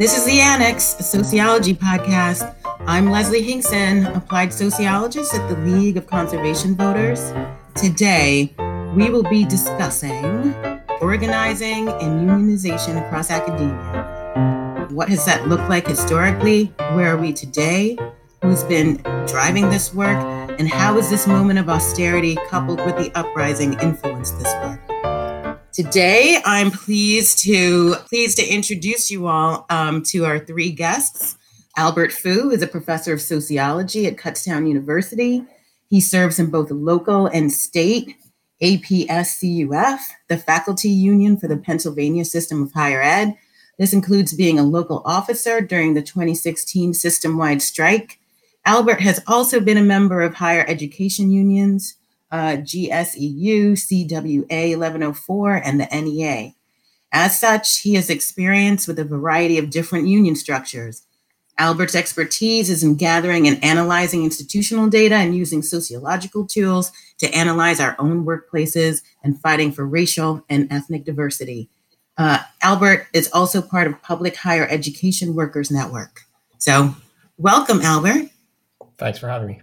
This is the Annex, a sociology podcast. I'm Leslie Hinkson, applied sociologist at the League of Conservation Voters. Today, we will be discussing organizing and unionization across academia. What has that looked like historically? Where are we today? Who's been driving this work? And how has this moment of austerity coupled with the uprising influenced this work? Today, I'm pleased to pleased to introduce you all um, to our three guests. Albert Fu is a professor of sociology at Kutztown University. He serves in both local and state APSCUF, the faculty union for the Pennsylvania System of Higher Ed. This includes being a local officer during the 2016 system wide strike. Albert has also been a member of higher education unions, uh, GSEU, CWA 1104, and the NEA. As such, he has experience with a variety of different union structures. Albert's expertise is in gathering and analyzing institutional data and using sociological tools to analyze our own workplaces and fighting for racial and ethnic diversity. Uh, Albert is also part of Public Higher Education Workers Network. So, welcome, Albert. Thanks for having me.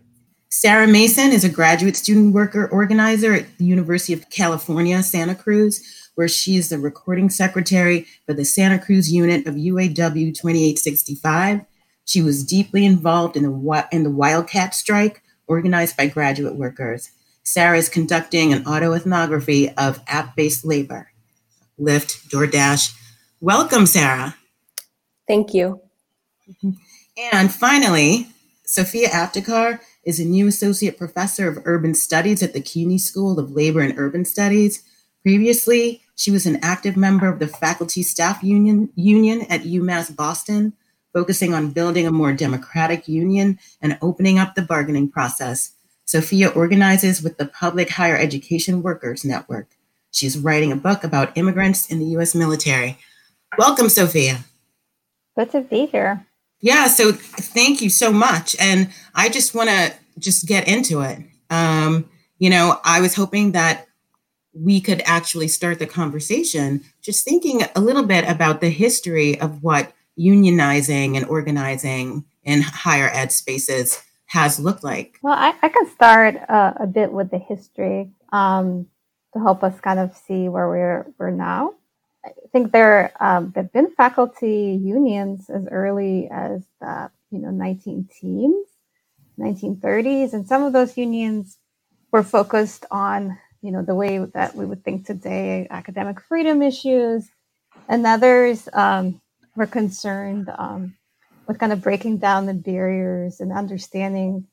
Sarah Mason is a graduate student worker organizer at the University of California, Santa Cruz, where she is the recording secretary for the Santa Cruz unit of UAW 2865 she was deeply involved in the, in the Wildcat strike organized by graduate workers. Sarah is conducting an autoethnography of app based labor. Lyft, DoorDash. Welcome, Sarah. Thank you. And finally, Sofya Aptekar is a new associate professor of urban studies at the CUNY School of Labor and Urban Studies. Previously, she was an active member of the Faculty Staff Union, Union at UMass Boston, focusing on building a more democratic union and opening up the bargaining process. Sofya organizes with the Public Higher Education Workers Network. She's writing a book about immigrants in the US military. Welcome, Sofya. Good to be here. Yeah, so thank you so much. And I just want to just get into it. Um, you know, I was hoping that we could actually start the conversation just thinking a little bit about the history of what unionizing and organizing in higher ed spaces has looked like? Well, I, I can start uh, a bit with the history um, to help us kind of see where we're, we're now. I think there um, have been faculty unions as early as the you know 19 teens, 1930s, and some of those unions were focused on you know the way that we would think today academic freedom issues, and others um, we're concerned um, with kind of breaking down the barriers and understanding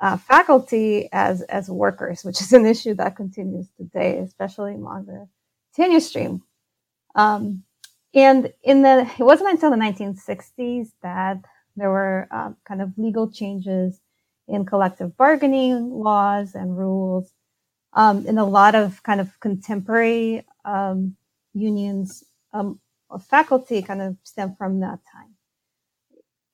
uh, faculty as as workers, which is an issue that continues today, especially among the tenure stream. Um, and in the it wasn't until the 1960s that there were um, kind of legal changes in collective bargaining laws and rules. Um, and a lot of kind of contemporary um, unions um, of faculty kind of stem from that time.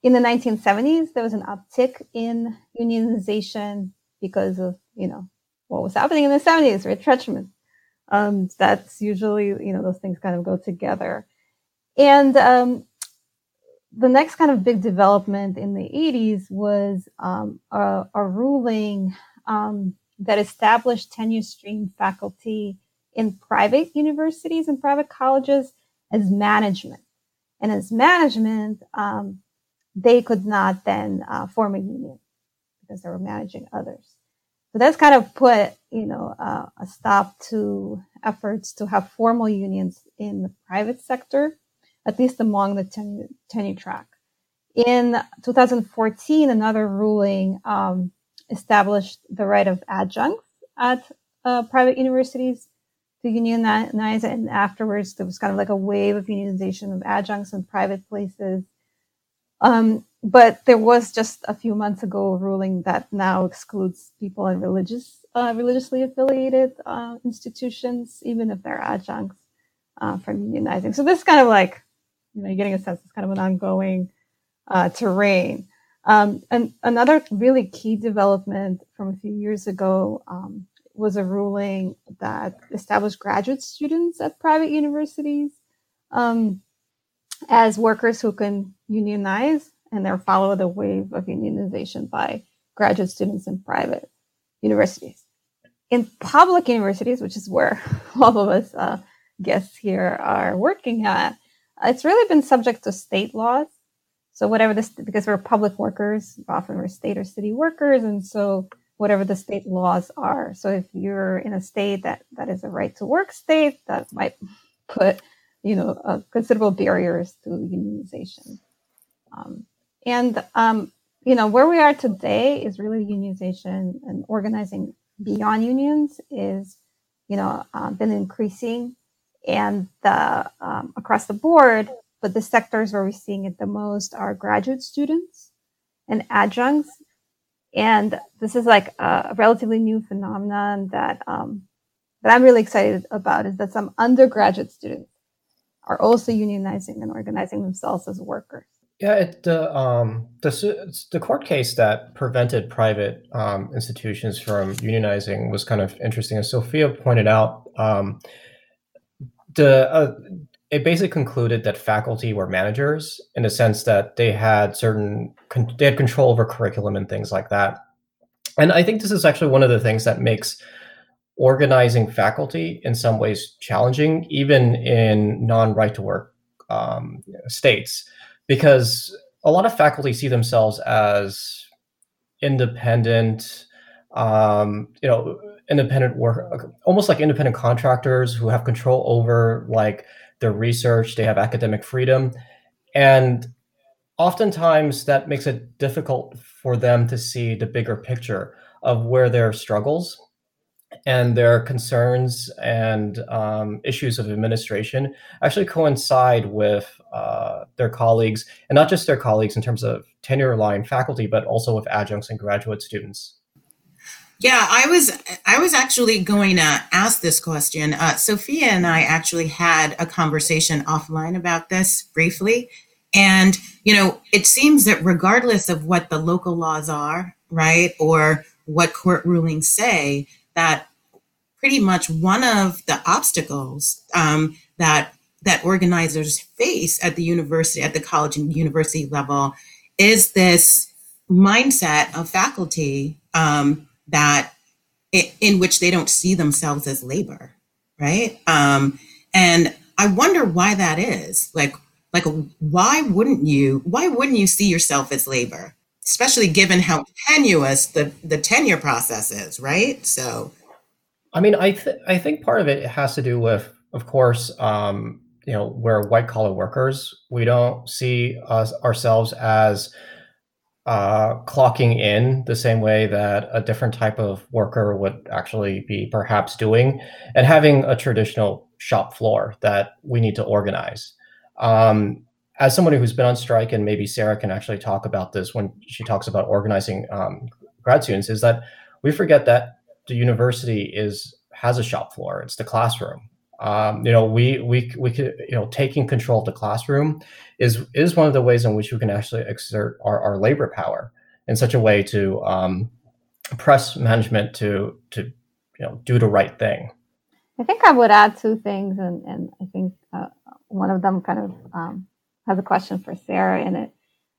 In the 1970s, there was an uptick in unionization because of, you know, what was happening in the 70s, retrenchment. Um, that's usually, you know, those things kind of go together. And um, the next kind of big development in the 80s was um, a, a, ruling um, that established tenure stream faculty in private universities and private colleges as management. And as management, um, they could not then uh, form a union because they were managing others. So that's kind of put, you know, uh, a stop to efforts to have formal unions in the private sector, at least among the tenure, tenure track. In 2014, another ruling um, established the right of adjuncts at uh, private universities to unionize. And afterwards, there was kind of like a wave of unionization of adjuncts in private places. Um, but there was just a few months ago a ruling that now excludes people in religious, uh, religiously affiliated uh, institutions, even if they're adjuncts, uh, from unionizing. So this is kind of like, you know, you're getting a sense it's kind of an ongoing uh, terrain. Um, and another really key development from a few years ago um, was a ruling that established graduate students at private universities um, as workers who can unionize and then follow the wave of unionization by graduate students in private universities. In public universities, which is where all of us uh, guests here are working at, it's really been subject to state laws. So whatever this, because we're public workers, often we're state or city workers, and so whatever the state laws are. So if you're in a state that that is a right to work state, that might put you know uh, considerable barriers to unionization. Um, and um, you know where we are today is really unionization and organizing beyond unions is you know uh, been increasing and the um, across the board but the sectors where we're seeing it the most are graduate students and adjuncts and this is like a relatively new phenomenon that um, that i'm really excited about is that some undergraduate students are also unionizing and organizing themselves as workers yeah, it, the um, the the court case that prevented private um, institutions from unionizing was kind of interesting. As Sofya pointed out, um, the uh, it basically concluded that faculty were managers in the sense that they had certain con- they had control over curriculum and things like that. And I think this is actually one of the things that makes organizing faculty in some ways challenging, even in non-right to work um, states because a lot of faculty see themselves as independent, um, you know, independent work, almost like independent contractors who have control over like their research. They have academic freedom, and oftentimes that makes it difficult for them to see the bigger picture of where their struggles and their concerns and um, issues of administration actually coincide with uh, their colleagues, and not just their colleagues in terms of tenure line faculty, but also with adjuncts and graduate students. Yeah, I was I was actually going to ask this question. Uh, Sofya and I actually had a conversation offline about this briefly, and you know, it seems that regardless of what the local laws are, right, or what court rulings say, that pretty much one of the obstacles um, that that organizers face at the university, at the college and university level, is this mindset of faculty um, that in which they don't see themselves as labor, right? Um, and I wonder why that is. Like, like why wouldn't you? Why wouldn't you see yourself as labor? Especially given how tenuous the the tenure process is, right? So, I mean, I th- I think part of it has to do with, of course, um, you know, we're white collar workers. We don't see us ourselves as uh, clocking in the same way that a different type of worker would actually be perhaps doing, and having a traditional shop floor that we need to organize. Um, as somebody who's been on strike, and maybe Sarah can actually talk about this when she talks about organizing um, grad students, is that we forget that the university is has a shop floor. It's the classroom. Um, you know, we we we could you know taking control of the classroom is is one of the ways in which we can actually exert our, our labor power in such a way to um, press management to to you know do the right thing. I think I would add two things, and and I think uh, one of them kind of um, has a question for Sarah in it.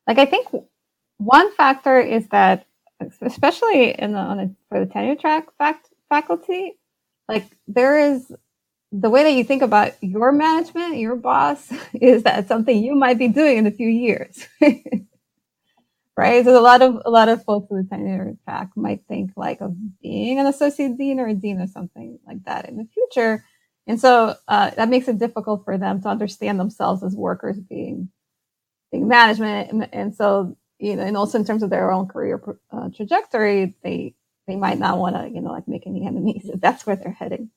Like I think one factor is that especially in the on for the tenure track fact, faculty, like there is the way that you think about your management, your boss, is that something you might be doing in a few years. right? So a lot of a lot of folks in the tenure track might think like of being an associate dean or a dean or something like that in the future. And so uh, that makes it difficult for them to understand themselves as workers being being management. And, and so you know, and also in terms of their own career uh, trajectory, they they might not want to, you know, like make any enemies if that's where they're heading.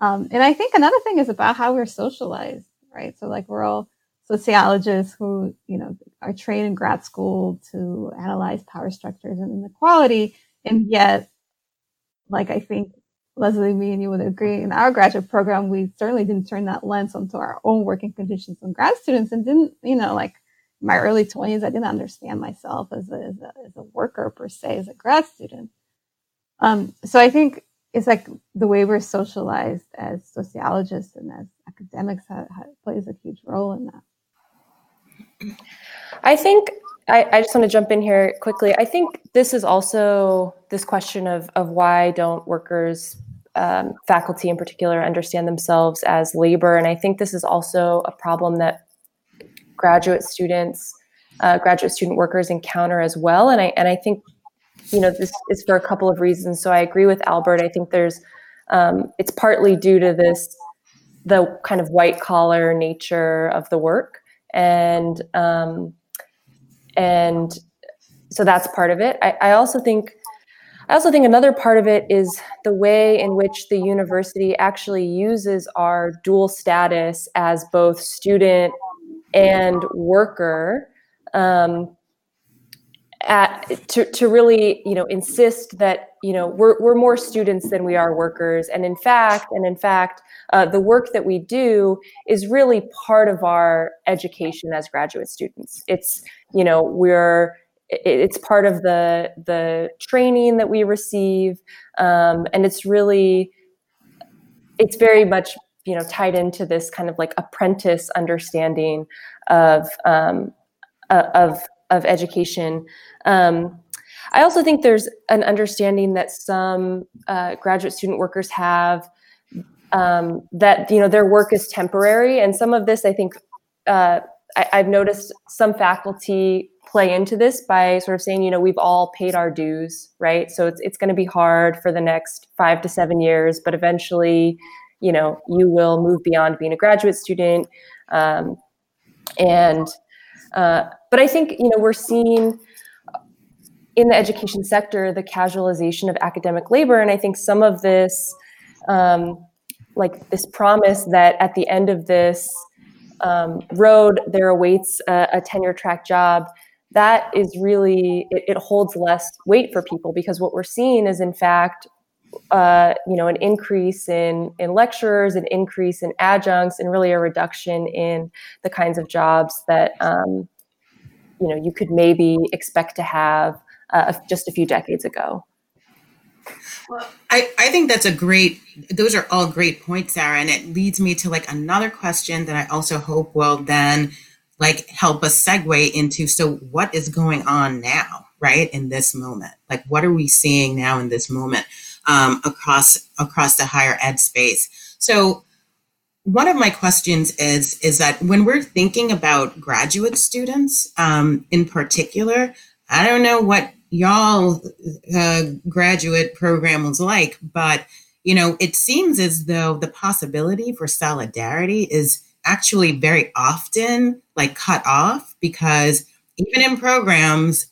Um, and I think another thing is about how we're socialized, right? So like we're all sociologists who, you know, are trained in grad school to analyze power structures and inequality, and yet, like I think Leslie, me and you would agree, in our graduate program, we certainly didn't turn that lens onto our own working conditions and grad students, and didn't, you know, like my early 20s, I didn't understand myself as a, as a, as a worker per se, as a grad student. Um, so I think it's like the way we're socialized as sociologists and as academics ha, ha, plays a huge role in that. I think I, I, just want to jump in here quickly. I think this is also this question of of why don't workers, um, faculty in particular, understand themselves as labor, and I think this is also a problem that graduate students, uh, graduate student workers encounter as well. And I and I think you know this is for a couple of reasons. So I agree with Albert. I think there's um, it's partly due to this the kind of white collar nature of the work and um, and so that's part of it. I, I also think I also think another part of it is the way in which the university actually uses our dual status as both student and worker um, at, to, to really you know insist that you know we're, we're more students than we are workers. And in fact and in fact uh, the work that we do is really part of our education as graduate students. It's you know we're it's part of the the training that we receive um, and it's really it's very much you know tied into this kind of like apprentice understanding of um, uh, of of education. Um, I also think there's an understanding that some uh, graduate student workers have um, that you know their work is temporary, and some of this I think uh, I, I've noticed some faculty play into this by sort of saying, you know, we've all paid our dues, right? So it's it's going to be hard for the next five to seven years, but eventually, you know, you will move beyond being a graduate student, um, and uh, but I think you know we're seeing in the education sector the casualization of academic labor, and I think some of this, um, like this promise that at the end of this um, road there awaits a, a tenure track job. That is really it, it holds less weight for people because what we're seeing is in fact uh, you know, an increase in in lecturers, an increase in adjuncts, and really a reduction in the kinds of jobs that um, you know you could maybe expect to have uh, just a few decades ago. Well, I, I think that's a great those are all great points sarah and it leads me to like another question that i also hope will then like help us segue into so what is going on now right in this moment? Like what are we seeing now in this moment um, across across the higher ed space? So one of my questions is is that when we're thinking about graduate students um, in particular, I don't know what y'all uh, graduate program was like, but you know, it seems as though the possibility for solidarity is actually very often like cut off because even in programs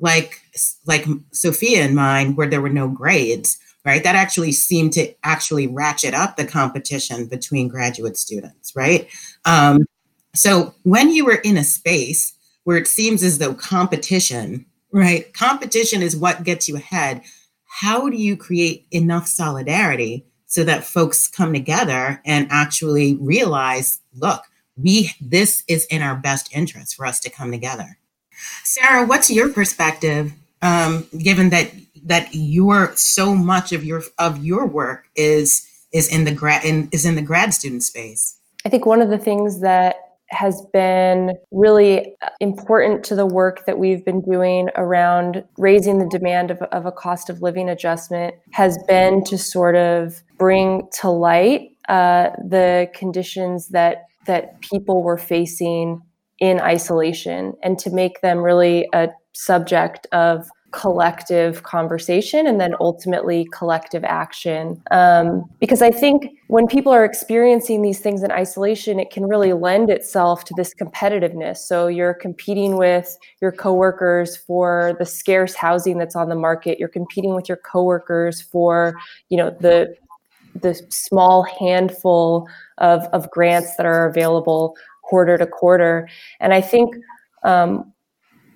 like like Sofya and mine, where there were no grades, right? That actually seemed to actually ratchet up the competition between graduate students, right? Um, so when you were in a space where it seems as though competition, right? Competition is what gets you ahead. How do you create enough solidarity so that folks come together and actually realize, look, we this is in our best interest for us to come together. Sarah, what's your perspective, um, given that that your so much of your of your work is is in the grad in, is in the grad student space. I think one of the things that has been really important to the work that we've been doing around raising the demand of, of a cost of living adjustment has been to sort of bring to light uh, the conditions that that people were facing in isolation and to make them really a subject of collective conversation and then ultimately collective action. Um, because I think when people are experiencing these things in isolation, it can really lend itself to this competitiveness. So you're competing with your coworkers for the scarce housing that's on the market. You're competing with your coworkers for, you know, the the small handful of, of grants that are available quarter to quarter. And I think um,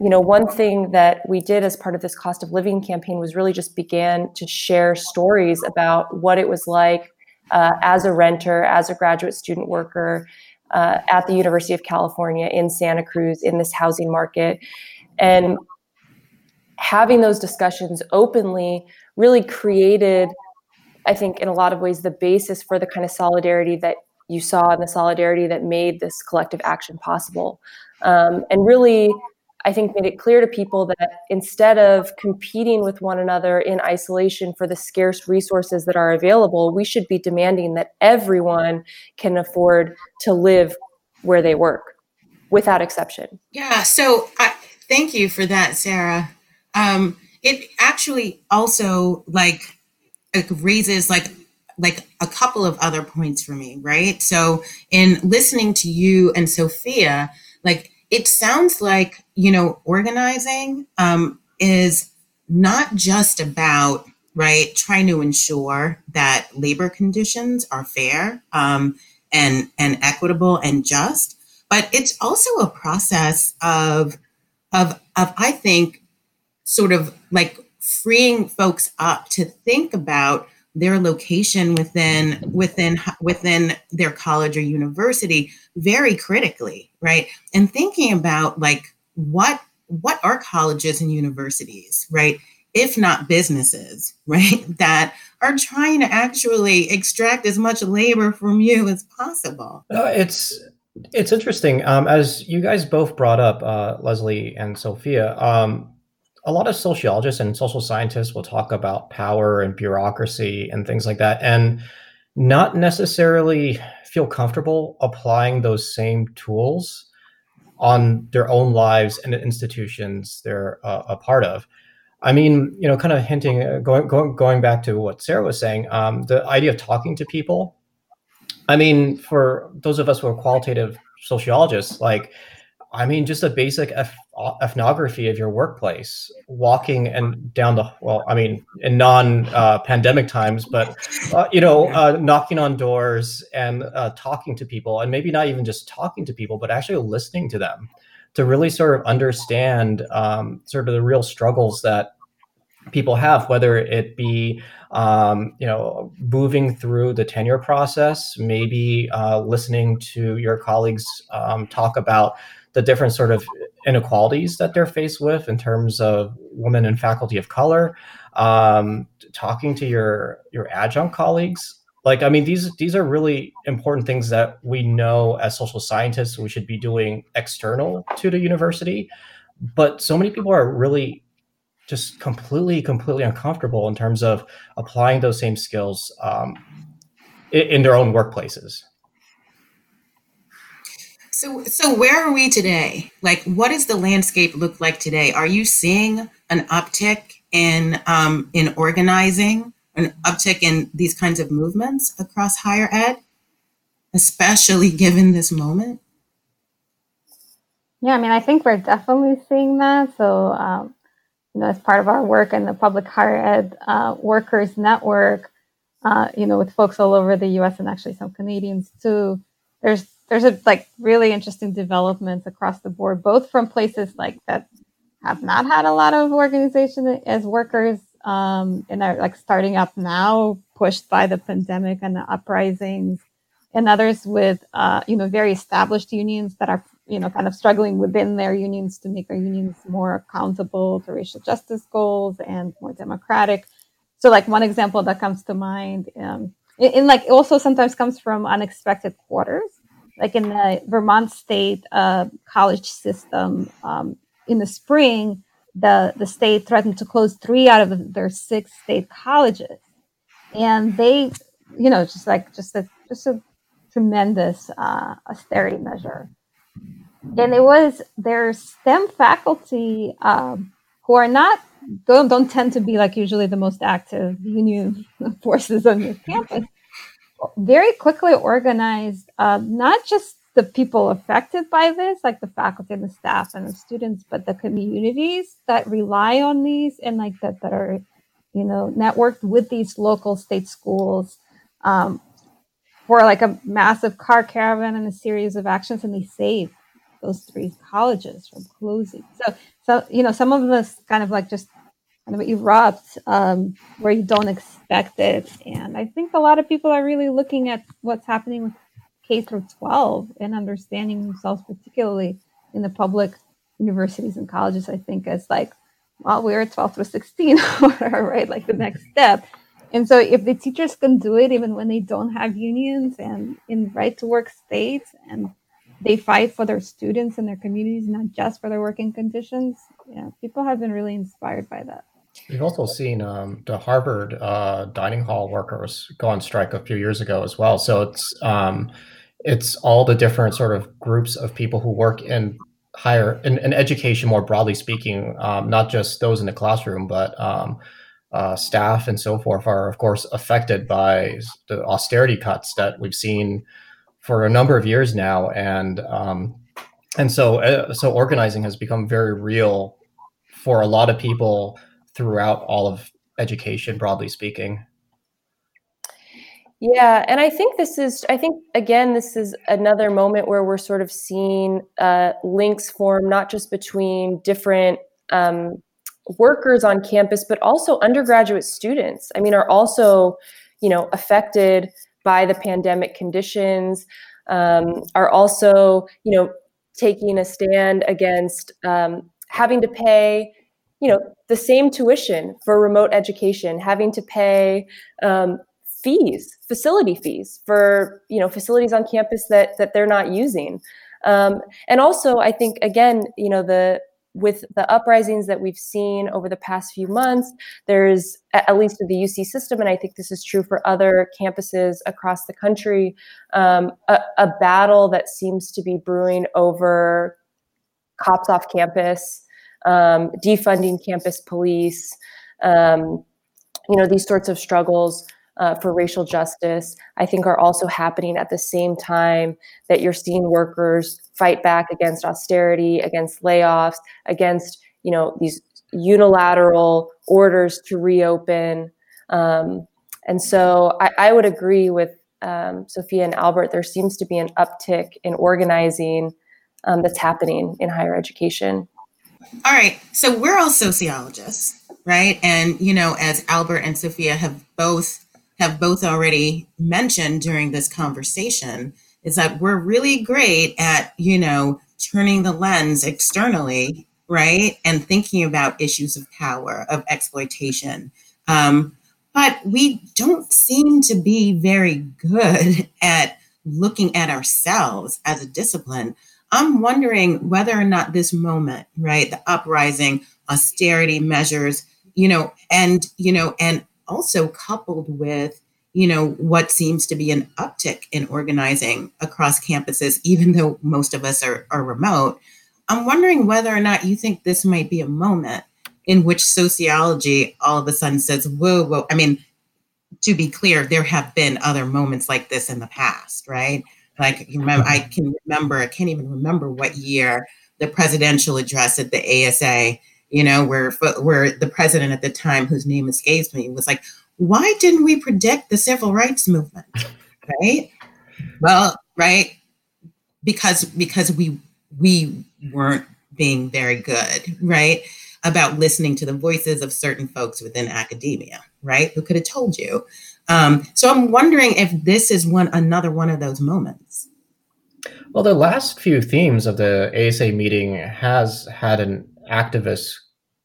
you know, one thing that we did as part of this cost of living campaign was really just began to share stories about what it was like uh, as a renter, as a graduate student worker uh, at the University of California in Santa Cruz in this housing market. And having those discussions openly really created, I think, in a lot of ways, the basis for the kind of solidarity that you saw in the solidarity that made this collective action possible. Um, and really, I think made it clear to people that instead of competing with one another in isolation for the scarce resources that are available, we should be demanding that everyone can afford to live where they work without exception. Yeah. So uh, thank you for that, Sarah. Um, it actually also like it raises like like a couple of other points for me, right? So in listening to you and Sofya, like it sounds like you know organizing um, is not just about right trying to ensure that labor conditions are fair um, and and equitable and just but it's also a process of of of i think sort of like freeing folks up to think about their location within within within their college or university very critically right? And thinking about like what what are colleges and universities right if not businesses right that are trying to actually extract as much labor from you as possible? Uh, it's it's interesting. Um, as you guys both brought up uh, leslie and sofya um, a lot of sociologists and social scientists will talk about power and bureaucracy and things like that, and not necessarily feel comfortable applying those same tools on their own lives and the institutions they're uh, a part of. I mean, you know, kind of hinting, uh, going going going back to what Sarah was saying, um, the idea of talking to people. I mean, for those of us who are qualitative sociologists, like I mean, just a basic ethnography of your workplace, walking and down the well, I mean, in non-pandemic uh, times, but uh, you know, uh, knocking on doors and uh, talking to people, and maybe not even just talking to people, but actually listening to them to really sort of understand um, sort of the real struggles that people have, whether it be um, you know moving through the tenure process, maybe uh, listening to your colleagues um, talk about the different sort of inequalities that they're faced with in terms of women and faculty of color um, talking to your your adjunct colleagues. Like i mean these these are really important things that we know as social scientists we should be doing external to the university. But so many people are really just completely completely uncomfortable in terms of applying those same skills um, in, in their own workplaces so, so where are we today? Like, what does the landscape look like today? Are you seeing an uptick in um, in organizing, an uptick in these kinds of movements across higher ed, especially given this moment? Yeah, I mean, I think we're definitely seeing that. So, um, you know, as part of our work in the public higher ed uh, workers network, uh, you know, with folks all over the U.S. and actually some Canadians too, there's there's a like really interesting developments across the board, both from places like that have not had a lot of organization as workers um, and are like starting up now, pushed by the pandemic and the uprisings, and others with uh, you know very established unions that are you know kind of struggling within their unions to make their unions more accountable to racial justice goals and more democratic. So like one example that comes to mind. Um, like also sometimes comes from unexpected quarters like in the Vermont State uh, college system, um, in the spring, the the state threatened to close three out of their six state colleges, and they, you know, just like just a just a tremendous uh, austerity measure. And it was their STEM faculty um, who are not don't don't tend to be like usually the most active union forces on your campus very quickly organized uh, not just the people affected by this, like the faculty and the staff and the students, but the communities that rely on these and like that that are, you know, networked with these local state schools um, for like a massive car caravan and a series of actions, and they saved those three colleges from closing. So, so you know, some of us kind of like just kind of erupt um, where you don't expect it. And I think a lot of people are really looking at what's happening with K through 12 and understanding themselves, particularly in the public universities and colleges, I think, as like, well, we're 12 through 16, right? Like the next step. And so if the teachers can do it even when they don't have unions and in right to work states and they fight for their students and their communities, not just for their working conditions, yeah, people have been really inspired by that. We've also seen um, the Harvard uh, dining hall workers go on strike a few years ago as well. So it's um, it's all the different sort of groups of people who work in higher in, in education more broadly speaking, um, not just those in the classroom, but um, uh, staff and so forth are of course affected by the austerity cuts that we've seen for a number of years now, and um, and so uh, so organizing has become very real for a lot of people throughout all of education, broadly speaking. Yeah, and I think this is, I think, again, this is another moment where we're sort of seeing uh, links form not just between different um, workers on campus, but also undergraduate students. I mean, are also, you know, affected by the pandemic conditions, um, are also, you know, taking a stand against um, having to pay you know the same tuition for remote education having to pay um, fees facility fees for you know facilities on campus that that they're not using. Um, and also i think again you know the with the uprisings that we've seen over the past few months there's at least in the uc system and i think this is true for other campuses across the country um, a, a battle that seems to be brewing over cops off campus um, defunding campus police, um, you know, these sorts of struggles uh, for racial justice, I think are also happening at the same time that you're seeing workers fight back against austerity, against layoffs, against, you know, these unilateral orders to reopen. Um, and so I, I, would agree with um, Sofya and Albert. There seems to be an uptick in organizing um, that's happening in higher education. All right. So we're all sociologists, right? And you know, as Albert and Sofya have both have both already mentioned during this conversation, is that we're really great at, you know, turning the lens externally, right? And thinking about issues of power, of exploitation. Um, but we don't seem to be very good at looking at ourselves as a discipline I'm wondering whether or not this moment, right, the uprising, austerity measures, you know, and, you know, and also coupled with, you know, what seems to be an uptick in organizing across campuses, even though most of us are, are remote. I'm wondering whether or not you think this might be a moment in which sociology all of a sudden says, whoa, whoa. I mean, to be clear, there have been other moments like this in the past, right? Like remember, I can remember, I can't even remember what year the presidential address at the ASA, you know, where where the president at the time, whose name escapes me, was like, "Why didn't we predict the civil rights movement?" Right? Well, right, because because we we weren't being very good, right, about listening to the voices of certain folks within academia, right, who could have told you um, so I'm wondering if this is one another one of those moments. Well, the last few themes of the ASA meeting has had an activist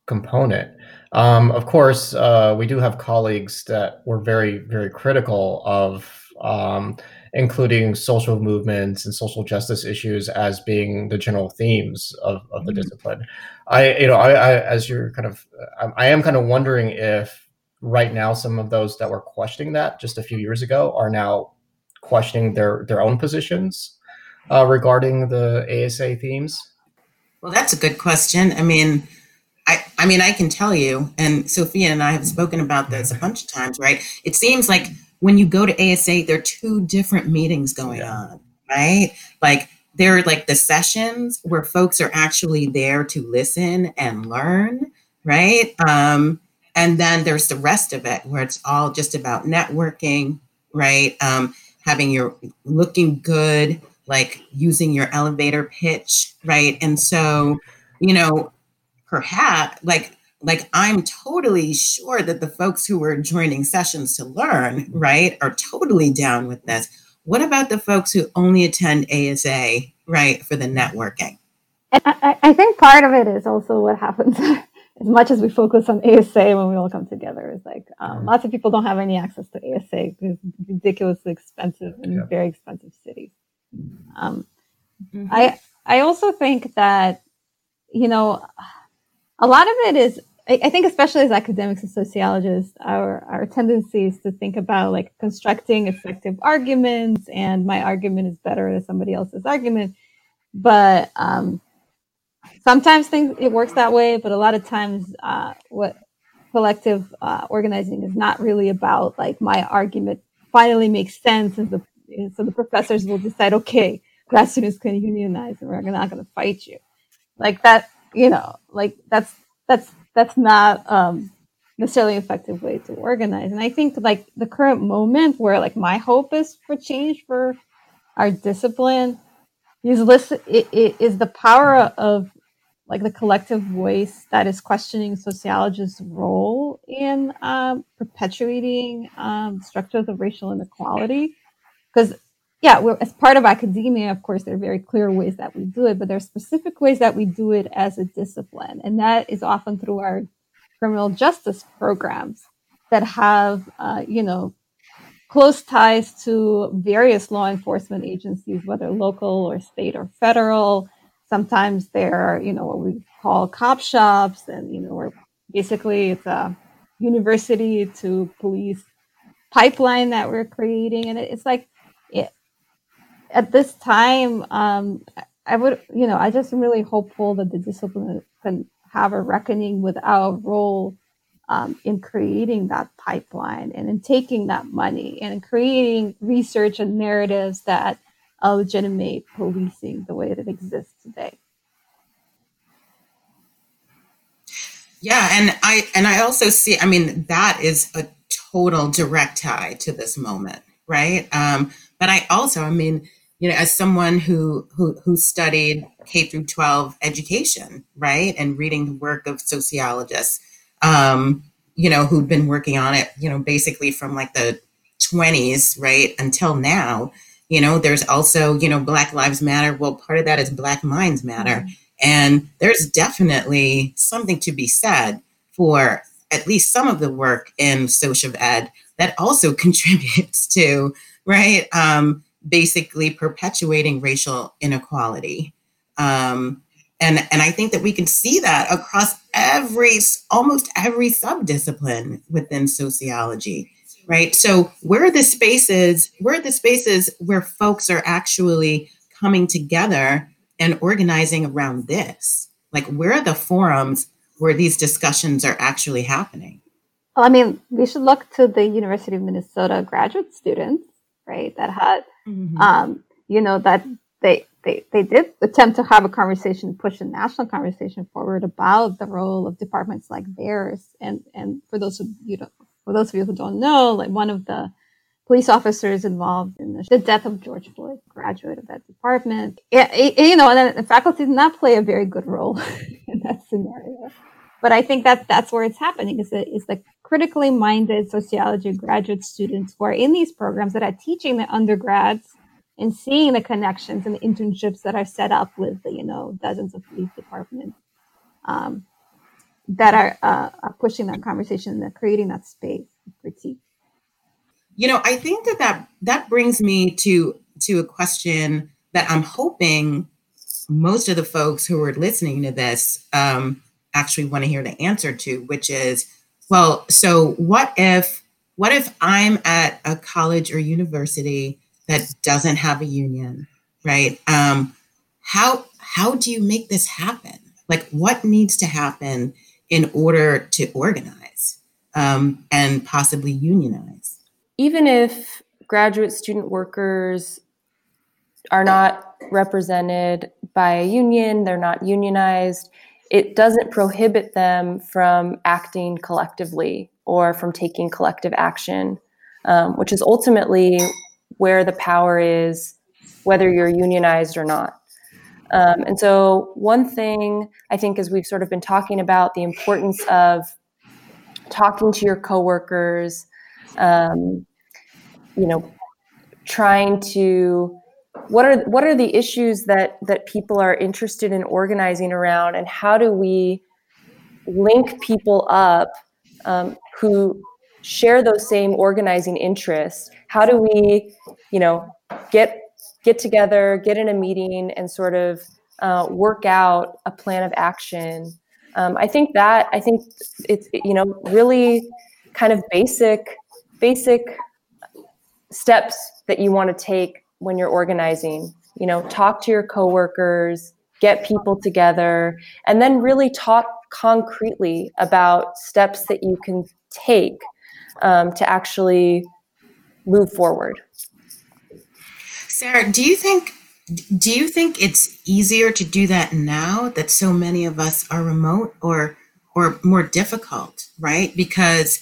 component. Um, of course, uh, we do have colleagues that were very, very critical of um, including social movements and social justice issues as being the general themes of, of the mm-hmm. discipline. I, you know, I, I, as you're kind of, I am kind of wondering if right now some of those that were questioning that just a few years ago are now questioning their their own positions uh, regarding the ASA themes? Well, that's a good question. I mean, I I mean, I can tell you, and Sofya and I have spoken about this a bunch of times, right? It seems like when you go to ASA, there are two different meetings going yeah. on, right? Like there are like the sessions where folks are actually there to listen and learn, right? Um, and then there's the rest of it where it's all just about networking, right? Um, having your looking good, like using your elevator pitch, right? And so, you know, perhaps like like I'm totally sure that the folks who are joining sessions to learn, right, are totally down with this. What about the folks who only attend ASA, right, for the networking? I, I think part of it is also what happens as much as we focus on ASA when we all come together, it's like um, lots of people don't have any access to ASA because it's ridiculously expensive and yeah. very expensive cities. Um, mm-hmm. I I also think that you know a lot of it is I, I think especially as academics and sociologists, our our tendency is to think about like constructing effective arguments, and my argument is better than somebody else's argument, but um, sometimes things it works that way, but a lot of times, uh, what collective uh, organizing is not really about like my argument finally makes sense, and the so the professors will decide, okay, grad students can unionize, and we're not going to fight you, like that. You know, like that's that's that's not um, necessarily effective way to organize. And I think like the current moment where like my hope is for change for our discipline is listen is the power of like the collective voice that is questioning sociologists' role in um, perpetuating um, structures of racial inequality. Because, yeah, as part of academia, of course, there are very clear ways that we do it, but there are specific ways that we do it as a discipline. And that is often through our criminal justice programs that have, uh, you know, close ties to various law enforcement agencies, whether local or state or federal Sometimes they're, you know, what we call cop shops, and you know, where basically it's a university to police pipeline that we're creating, and it's like, it, at this time, um, I would, you know, I just am really hopeful that the discipline can have a reckoning with our role um, in creating that pipeline and in taking that money and in creating research and narratives that uh, legitimate policing the way that it exists today. Yeah, and I and I also see. I mean, that is a total direct tie to this moment, right? Um, but I also, I mean, you know, as someone who who who studied K through 12 education, right, and reading the work of sociologists, um, you know, who'd been working on it, you know, basically from like the 20s, right, until now you know there's also you know black lives matter. Well part of that is black minds matter. And there's definitely something to be said for at least some of the work in social ed that also contributes to right um, basically perpetuating racial inequality. Um, and and i think that we can see that across every almost every subdiscipline within sociology right? So where are the spaces, where are the spaces where folks are actually coming together and organizing around this? Like where are the forums where these discussions are actually happening? Well, I mean, we should look to the University of Minnesota graduate students, right? That had, mm-hmm. um, you know, that they, they they did attempt to have a conversation, push a national conversation forward about the role of departments like theirs. And and for those of you know for those of you who don't know, like one of the police officers involved in the, the death of George Floyd, graduate of that department. Yeah, you know, and the faculty did not play a very good role in that scenario. But I think that that's where it's happening. Is is the critically minded sociology graduate students who are in these programs that are teaching the undergrads and seeing the connections and the internships that are set up with the you know dozens of police departments. Um, that are, uh, are pushing that conversation, that creating that space of critique. You know, I think that, that that brings me to to a question that I'm hoping most of the folks who are listening to this um, actually want to hear the answer to, which is, well, so what if what if I'm at a college or university that doesn't have a union, right? Um, how how do you make this happen? Like, what needs to happen in order to organize um, and possibly unionize. Even if graduate student workers are not represented by a union, they're not unionized, it doesn't prohibit them from acting collectively or from taking collective action, um, which is ultimately where the power is, whether you're unionized or not. Um, and so, one thing I think, as we've sort of been talking about, the importance of talking to your coworkers, um, you know, trying to what are what are the issues that that people are interested in organizing around, and how do we link people up um, who share those same organizing interests? How do we you know get get together get in a meeting and sort of uh, work out a plan of action. Um, i think that i think it's you know really kind of basic basic steps that you want to take when you're organizing. You know talk to your coworkers get people together and then really talk concretely about steps that you can take um, to actually move forward sarah do you think do you think it's easier to do that now that so many of us are remote or or more difficult right because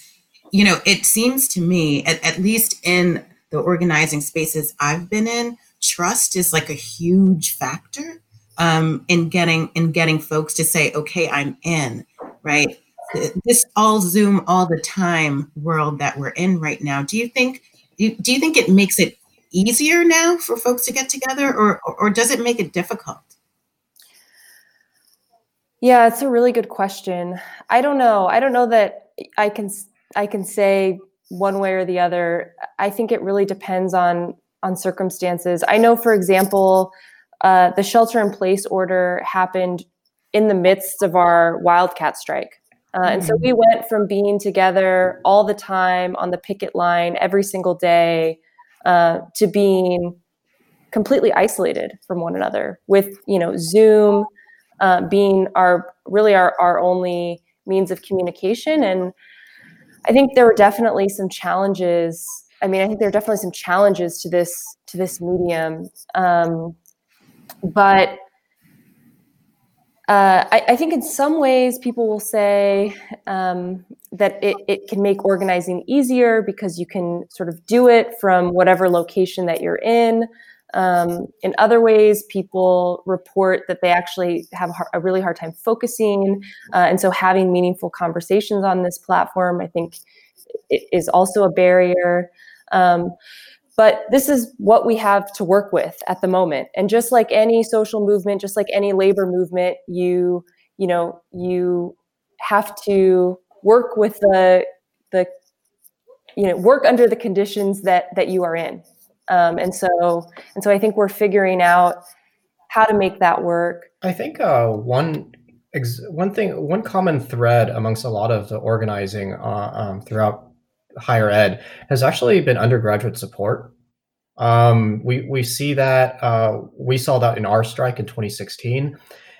you know it seems to me at, at least in the organizing spaces i've been in trust is like a huge factor um, in getting in getting folks to say, okay, I'm in, right? This all Zoom all the time world that we're in right now. Do you think do you think it makes it easier now for folks to get together or or does it make it difficult? Yeah, it's a really good question. I don't know. I don't know that I can I can say one way or the other. I think it really depends on on circumstances. I know, for example, uh, the shelter in place order happened in the midst of our wildcat strike. Uh, and so we mm. went from being together all the time on the picket line every single day uh, to being completely isolated from one another with you know zoom uh, being our really our, our only means of communication. And i think there were definitely some challenges. I mean i think there are definitely some challenges to this to this medium. Um, but uh, I, I, think in some ways people will say um, that it, it, can make organizing easier because you can sort of do it from whatever location that you're in. Um, in other ways, people report that they actually have a really hard time focusing. Uh, and so having meaningful conversations on this platform, I think, is also a barrier. Um, but this is what we have to work with at the moment. And just like any social movement just like any labor movement you you know you have to work with the the you know work under the conditions that that you are in. Um, and so and so i think we're figuring out how to make that work. I think uh, one one thing one common thread amongst a lot of the organizing uh, um, throughout higher ed has actually been undergraduate support. Um, we we see that uh, we saw that in our strike in 2016,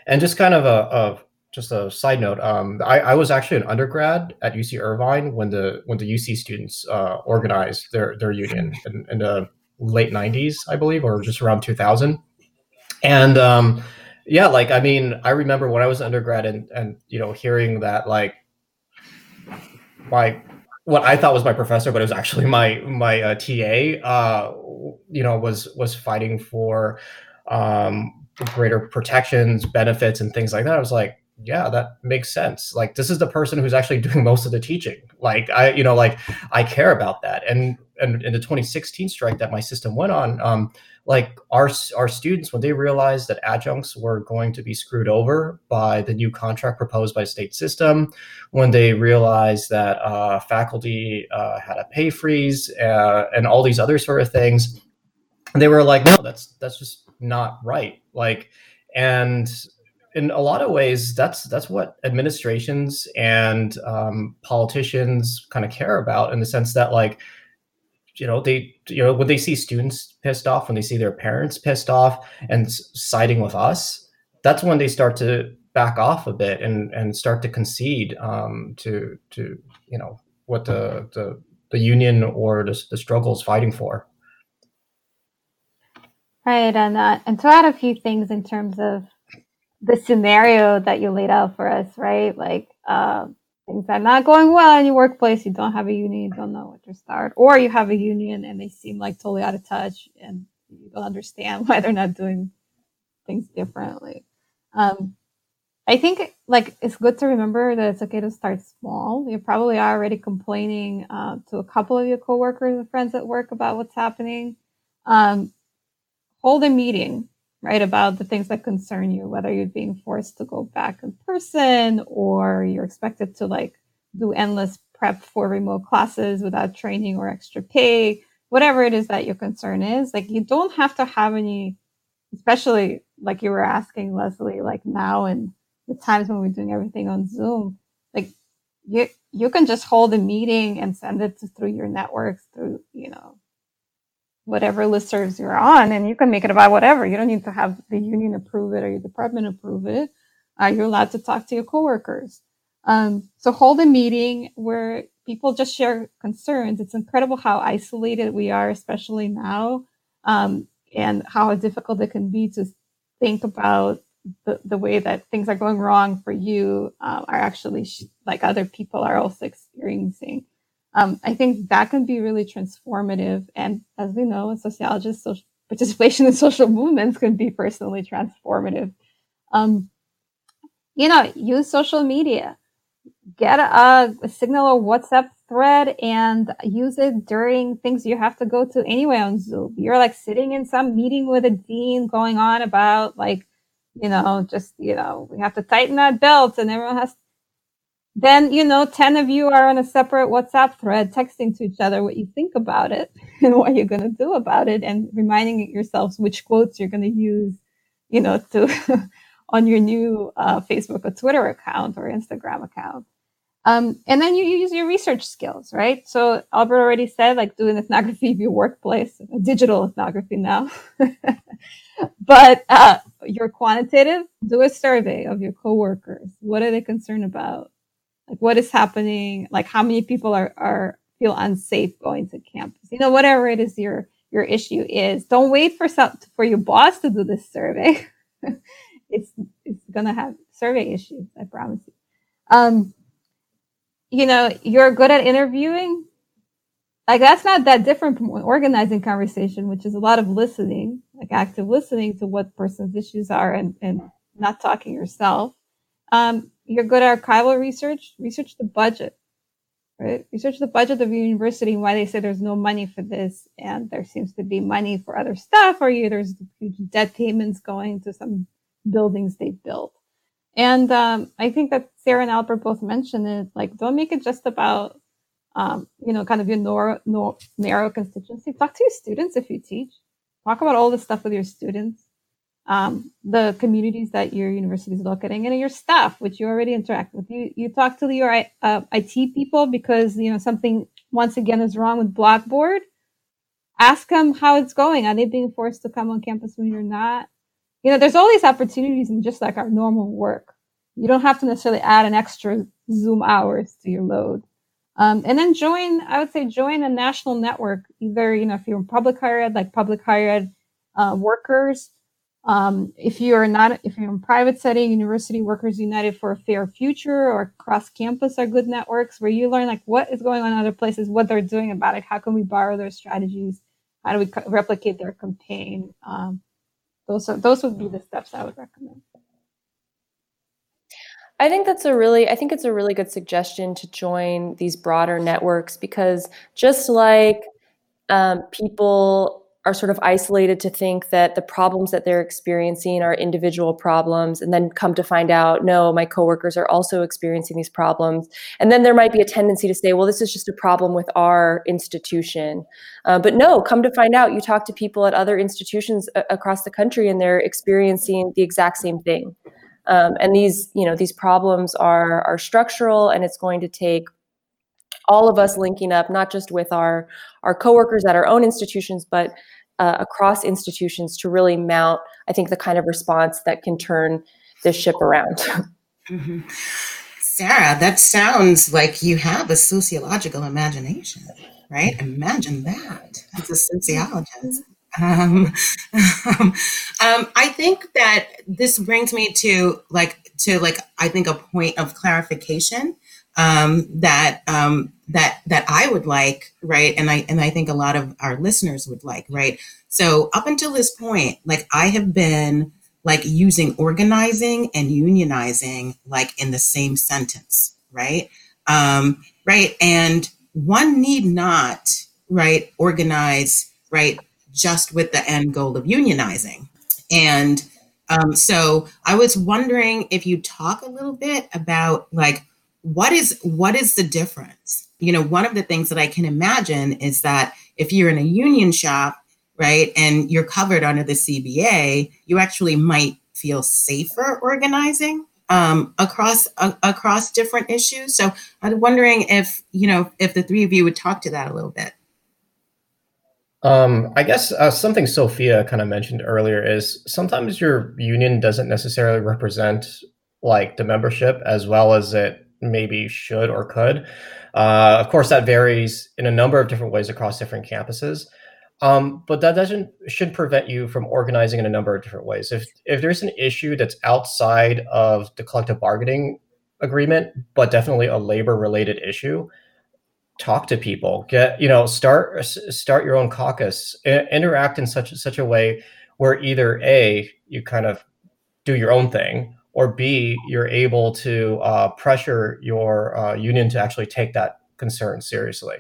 and just kind of a, a just a side note. Um, I, I, was actually an undergrad at UC Irvine when the when the UC students uh, organized their their union in, in, the late 90s, I believe, or just around 2000. And um, yeah, like I mean, I remember when I was undergrad and and you know hearing that like my what I thought was my professor, but it was actually my my uh, TA. Uh, you know, was was fighting for um, greater protections, benefits, and things like that. I was like, yeah, that makes sense. Like, this is the person who's actually doing most of the teaching. Like, I, you know, like I care about that. And and in the 2016 strike that my system went on, um, like our our students when they realized that adjuncts were going to be screwed over by the new contract proposed by state system when they realized that uh, faculty uh, had a pay freeze uh, and all these other sort of things they were like no that's that's just not right like and in a lot of ways that's that's what administrations and um, politicians kind of care about in the sense that like you know they you know when they see students pissed off when they see their parents pissed off and siding with us that's when they start to back off a bit and and start to concede um, to to you know what the the, the union or the, the struggle is fighting for. Right and uh, and to add a few things in terms of the scenario that you laid out for us right like um, things are not going well in your workplace, you don't have a union, you don't know what to start, or you have a union and they seem like totally out of touch and you don't understand why they're not doing things differently. Um, I think like it's good to remember that it's okay to start small. You probably are already complaining uh, to a couple of your coworkers and friends at work about what's happening. Um, hold a meeting right? About the things that concern you, whether you're being forced to go back in person or you're expected to like do endless prep for remote classes without training or extra pay, whatever it is that your concern is, like you don't have to have any, especially like you were asking Leslie, like now and the times when we're doing everything on Zoom, like you you can just hold a meeting and send it to, through your networks through you know whatever listservs you're on, and you can make it about whatever. You don't need to have the union approve it or your department approve it. Uh, you're allowed to talk to your coworkers. Um, so hold a meeting where people just share concerns. It's incredible how isolated we are, especially now, um, and how difficult it can be to think about the, the way that things are going wrong for you uh, are actually sh- like other people are also experiencing. Um, I think that can be really transformative. And as we know, as sociologists, social participation in social movements can be personally transformative. Um, you know, use social media get a, a signal or WhatsApp thread and use it during things you have to go to anyway on Zoom. You're like sitting in some meeting with a dean going on about like, you know, just, you know, we have to tighten that belt and everyone has, then, you know, 10 of you are on a separate WhatsApp thread texting to each other what you think about it and what you're going to do about it and reminding yourselves which quotes you're going to use, you know, to, on your new uh, Facebook or Twitter account or Instagram account. Um, and then you use your research skills, right? So Albert already said, like, do an ethnography of your workplace, digital ethnography now. but uh, you're quantitative, do a survey of your coworkers. What are they concerned about? Like, what is happening? Like, how many people are, are feel unsafe going to campus? You know, whatever it is your your issue is. Don't wait for some, for your boss to do this survey. it's it's gonna have survey issues. I promise you. Um, you know, you're good at interviewing. Like that's not that different from organizing conversation, which is a lot of listening, like active listening to what person's issues are and, and not talking yourself. Um, you're good at archival research, research the budget, right? Research the budget of your university and why they say there's no money for this and there seems to be money for other stuff or you, there's huge debt payments going to some buildings they built. And um, I think that Sarah and Albert both mentioned it. Like, don't make it just about, um, you know, kind of your nor- nor- narrow constituency. Talk to your students if you teach. Talk about all the stuff with your students, um, the communities that your university is locating, and your staff, which you already interact with. You you talk to your uh, IT people because you know something once again is wrong with Blackboard. Ask them how it's going. Are they being forced to come on campus when you're not? you know, there's all these opportunities in just like our normal work. You don't have to necessarily add an extra Zoom hours to your load. Um, and then join, I would say join a national network, either, you know, if you're in public higher ed, like public higher ed uh, workers. Um, if you're not, if you're in private setting, University Workers United for a Fair Future or cross campus are good networks where you learn like what is going on in other places, what they're doing about it, how can we borrow their strategies, how do we replicate their campaign. Um, those are, those would be the steps I would recommend. I think that's a really I think it's a really good suggestion to join these broader networks because just like um, people are sort of isolated to think that the problems that they're experiencing are individual problems and then come to find out no my coworkers are also experiencing these problems. And then there might be a tendency to say well this is just a problem with our institution. Uh, but no come to find out you talk to people at other institutions a- across the country and they're experiencing the exact same thing. Um, and these you know these problems are are structural and it's going to take all of us linking up, not just with our our coworkers at our own institutions, but uh, across institutions to really mount, I think, the kind of response that can turn this ship around. mm-hmm. Sarah, that sounds like you have a sociological imagination, right? Imagine that as a sociologist. Um, um, I think that this brings me to like to like I think a point of clarification um, that um, that that I would like, right? And I and I think a lot of our listeners would like, right? So up until this point, like I have been like using organizing and unionizing like in the same sentence, right? Um, right, and one need not right organize right just with the end goal of unionizing And um, so I was wondering if you talk a little bit about like what is what is the difference? You know, one of the things that I can imagine is that if you're in a union shop, right, and you're covered under the CBA, you actually might feel safer organizing um, across uh, across different issues. So I'm wondering if you know if the three of you would talk to that a little bit. Um, I guess uh, something Sofya kind of mentioned earlier is sometimes your union doesn't necessarily represent like the membership as well as it maybe should or could. Uh, of course, that varies in a number of different ways across different campuses. Um, but that doesn't should prevent you from organizing in a number of different ways. If if there's an issue that's outside of the collective bargaining agreement, but definitely a labor related issue, talk to people. Get you know start start your own caucus. I- interact in such such a way where either a you kind of do your own thing, or b you're able to uh, pressure your uh, union to actually take that concern seriously.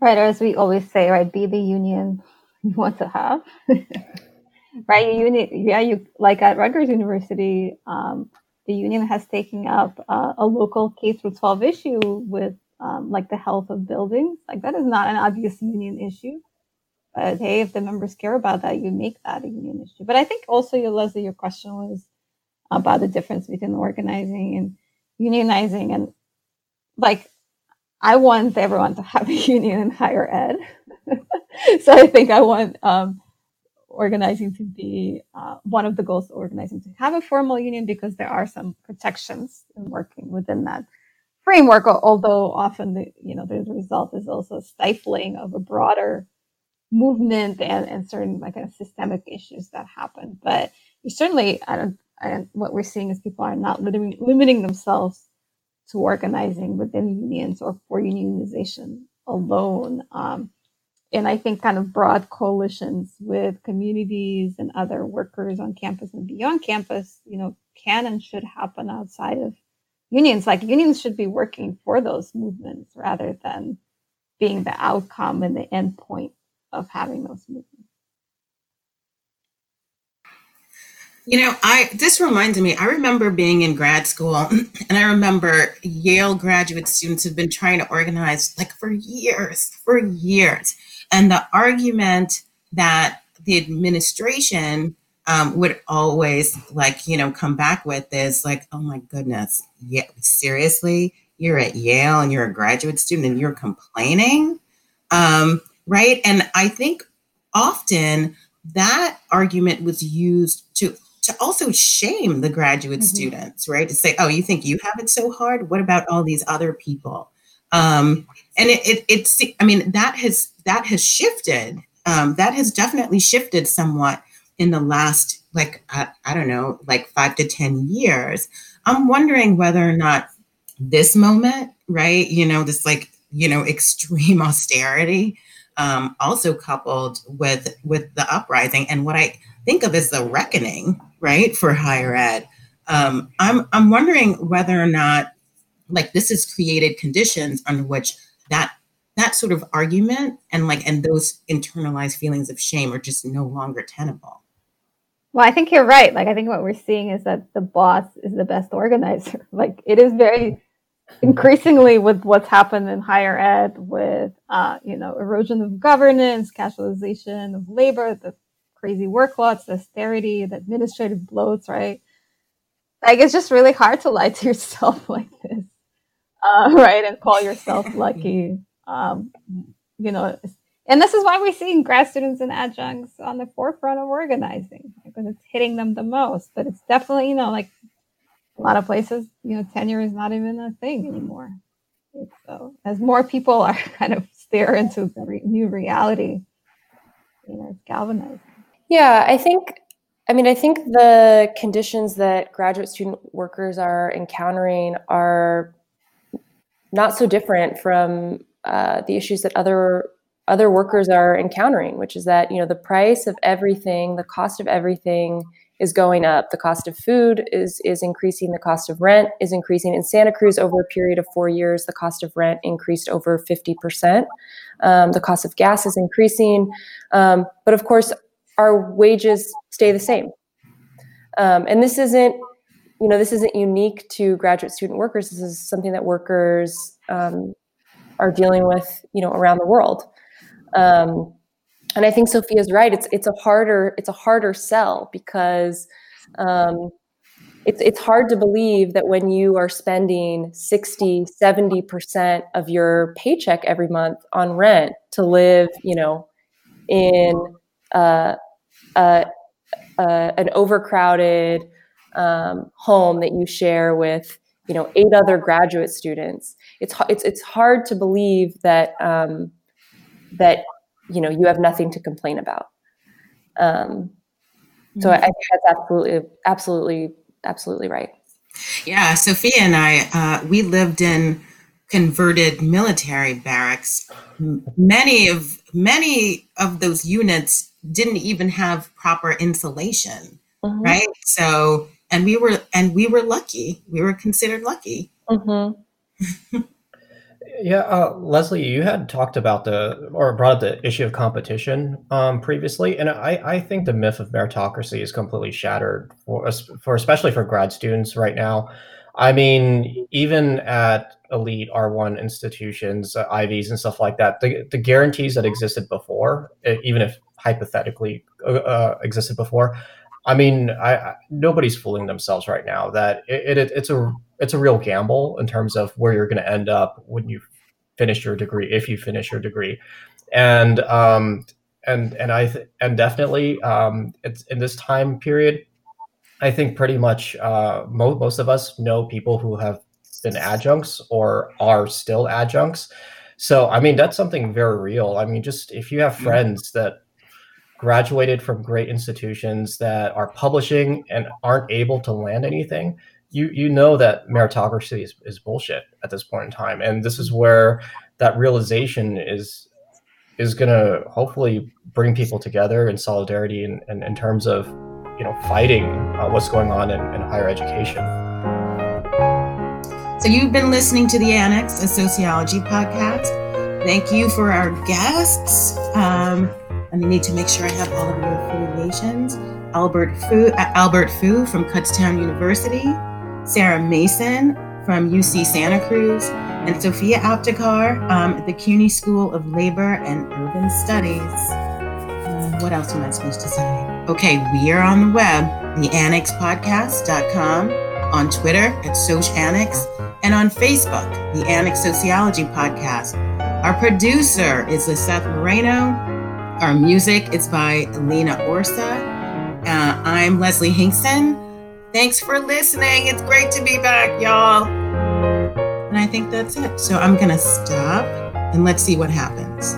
Right, or as we always say, right, be the union you want to have. right, you union, yeah, you like at Rutgers University, um, the union has taken up uh, a local K through 12 issue with um, like the health of buildings. Like that is not an obvious union issue. But hey, if the members care about that, you make that a union issue. But I think also, Leslie, your question was about the difference between organizing and unionizing, and like I want everyone to have a union in higher ed. so I think I want um, organizing to be uh, one of the goals of organizing to have a formal union because there are some protections in working within that framework. Although often the you know the result is also stifling of a broader movement and, and certain like kind of systemic issues that happen. But you certainly, I don't. Don't, what we're seeing is people are not limiting, limiting themselves to organizing within unions or for unionization alone. Um, and I think kind of broad coalitions with communities and other workers on campus and beyond campus, you know, can and should happen outside of unions. Like unions should be working for those movements rather than being the outcome and the end point of having those movements. You know, I this reminds me, I remember being in grad school and I remember Yale graduate students have been trying to organize like for years, for years. And the argument that the administration um, would always like, you know, come back with is like, oh my goodness, yeah, seriously, you're at Yale and you're a graduate student and you're complaining. Um, right. And I think often that argument was used to to also shame the graduate mm-hmm. students, right? To say, oh, you think you have it so hard? What about all these other people? Um, and it, it, it's, I mean, that has that has shifted. Um, that has definitely shifted somewhat in the last, like, I, I don't know, like five to ten years. I'm wondering whether or not this moment, right? You know, this like, you know, extreme austerity, um, also coupled with with the uprising and what I think of as the reckoning, right, for higher ed. Um, I'm I'm wondering whether or not like this has created conditions under which that that sort of argument and like and those internalized feelings of shame are just no longer tenable. Well, I think you're right. Like I think what we're seeing is that the boss is the best organizer. Like it is very increasingly with what's happened in higher ed with uh, you know erosion of governance, casualization of labor, the crazy workloads, the austerity, the administrative bloats, right? Like it's just really hard to lie to yourself like this, uh, right? And call yourself lucky. Um, you know, and this is why we're seeing grad students and adjuncts on the forefront of organizing because it's hitting them the most. But it's definitely, you know, like a lot of places, you know, tenure is not even a thing anymore. So as more people are kind of stare into the re- new reality, you know, it's galvanizing. Yeah, I think, I mean, I think the conditions that graduate student workers are encountering are not so different from uh, the issues that other other workers are encountering, which is that you know the price of everything, the cost of everything is going up. The cost of food is is increasing. The cost of rent is increasing. In Santa Cruz, over a period of four years, the cost of rent increased over fifty percent. Um, the cost of gas is increasing, um, but of course, our wages stay the same. Um, and this isn't, you know, this isn't unique to graduate student workers. This is something that workers um, are dealing with, you know, around the world. Um, and I think Sofya's right. It's it's a harder it's a harder sell because um, it's it's hard to believe that when you are spending 60 70% of your paycheck every month on rent to live you know in uh, uh, uh, an overcrowded um, home that you share with you know eight other graduate students. It's it's it's hard to believe that um, that you know you have nothing to complain about. Um, so I, I think that's absolutely absolutely absolutely right. Yeah sofya and i uh, we lived in converted military barracks. Many of many of those units didn't even have proper insulation mm-hmm. right so and we were and we were lucky we were considered lucky mm-hmm. Yeah, uh, Leslie, you had talked about the or brought up the issue of competition um, previously, and I, I think the myth of meritocracy is completely shattered for us, for especially for grad students right now. I mean, even at elite R1 institutions, uh, Ivies, and stuff like that, the, the guarantees that existed before, even if hypothetically uh, uh, existed before, I mean, I, I, nobody's fooling themselves right now that it, it, it's a it's a real gamble in terms of where you're going to end up when you finish your degree, if you finish your degree, and um, and and I th- and definitely um, it's in this time period. I think pretty much uh, mo- most of us know people who have been adjuncts or are still adjuncts. So I mean that's something very real. I mean, just if you have mm-hmm. friends that graduated from great institutions that are publishing and aren't able to land anything, you you know that meritocracy is, is bullshit at this point in time. And this is where that realization is is going to hopefully bring people together in solidarity and in, in, terms of you know fighting uh, what's going on in, in, higher education. So you've been listening to the annex a sociology podcast. Thank you for our guests. Um, and I need to make sure I have all of your affiliations. Albert Fu, uh, Albert Fu from Kutztown University, Sarah Mason from UC Santa Cruz, and Sofya Aptekar um, at the CUNY School of Labor and Urban Studies. Uh, what else am I supposed to say? Okay, we are on the web, theannexpodcast.com, on Twitter at SocAnnex, and on Facebook, the Annex Sociology Podcast. Our producer is Lisette Moreno. Our music is by Lena Orsa. Uh, I'm Leslie Hinkson. Thanks for listening. It's great to be back, y'all. And I think that's it. So I'm going to stop and let's see what happens.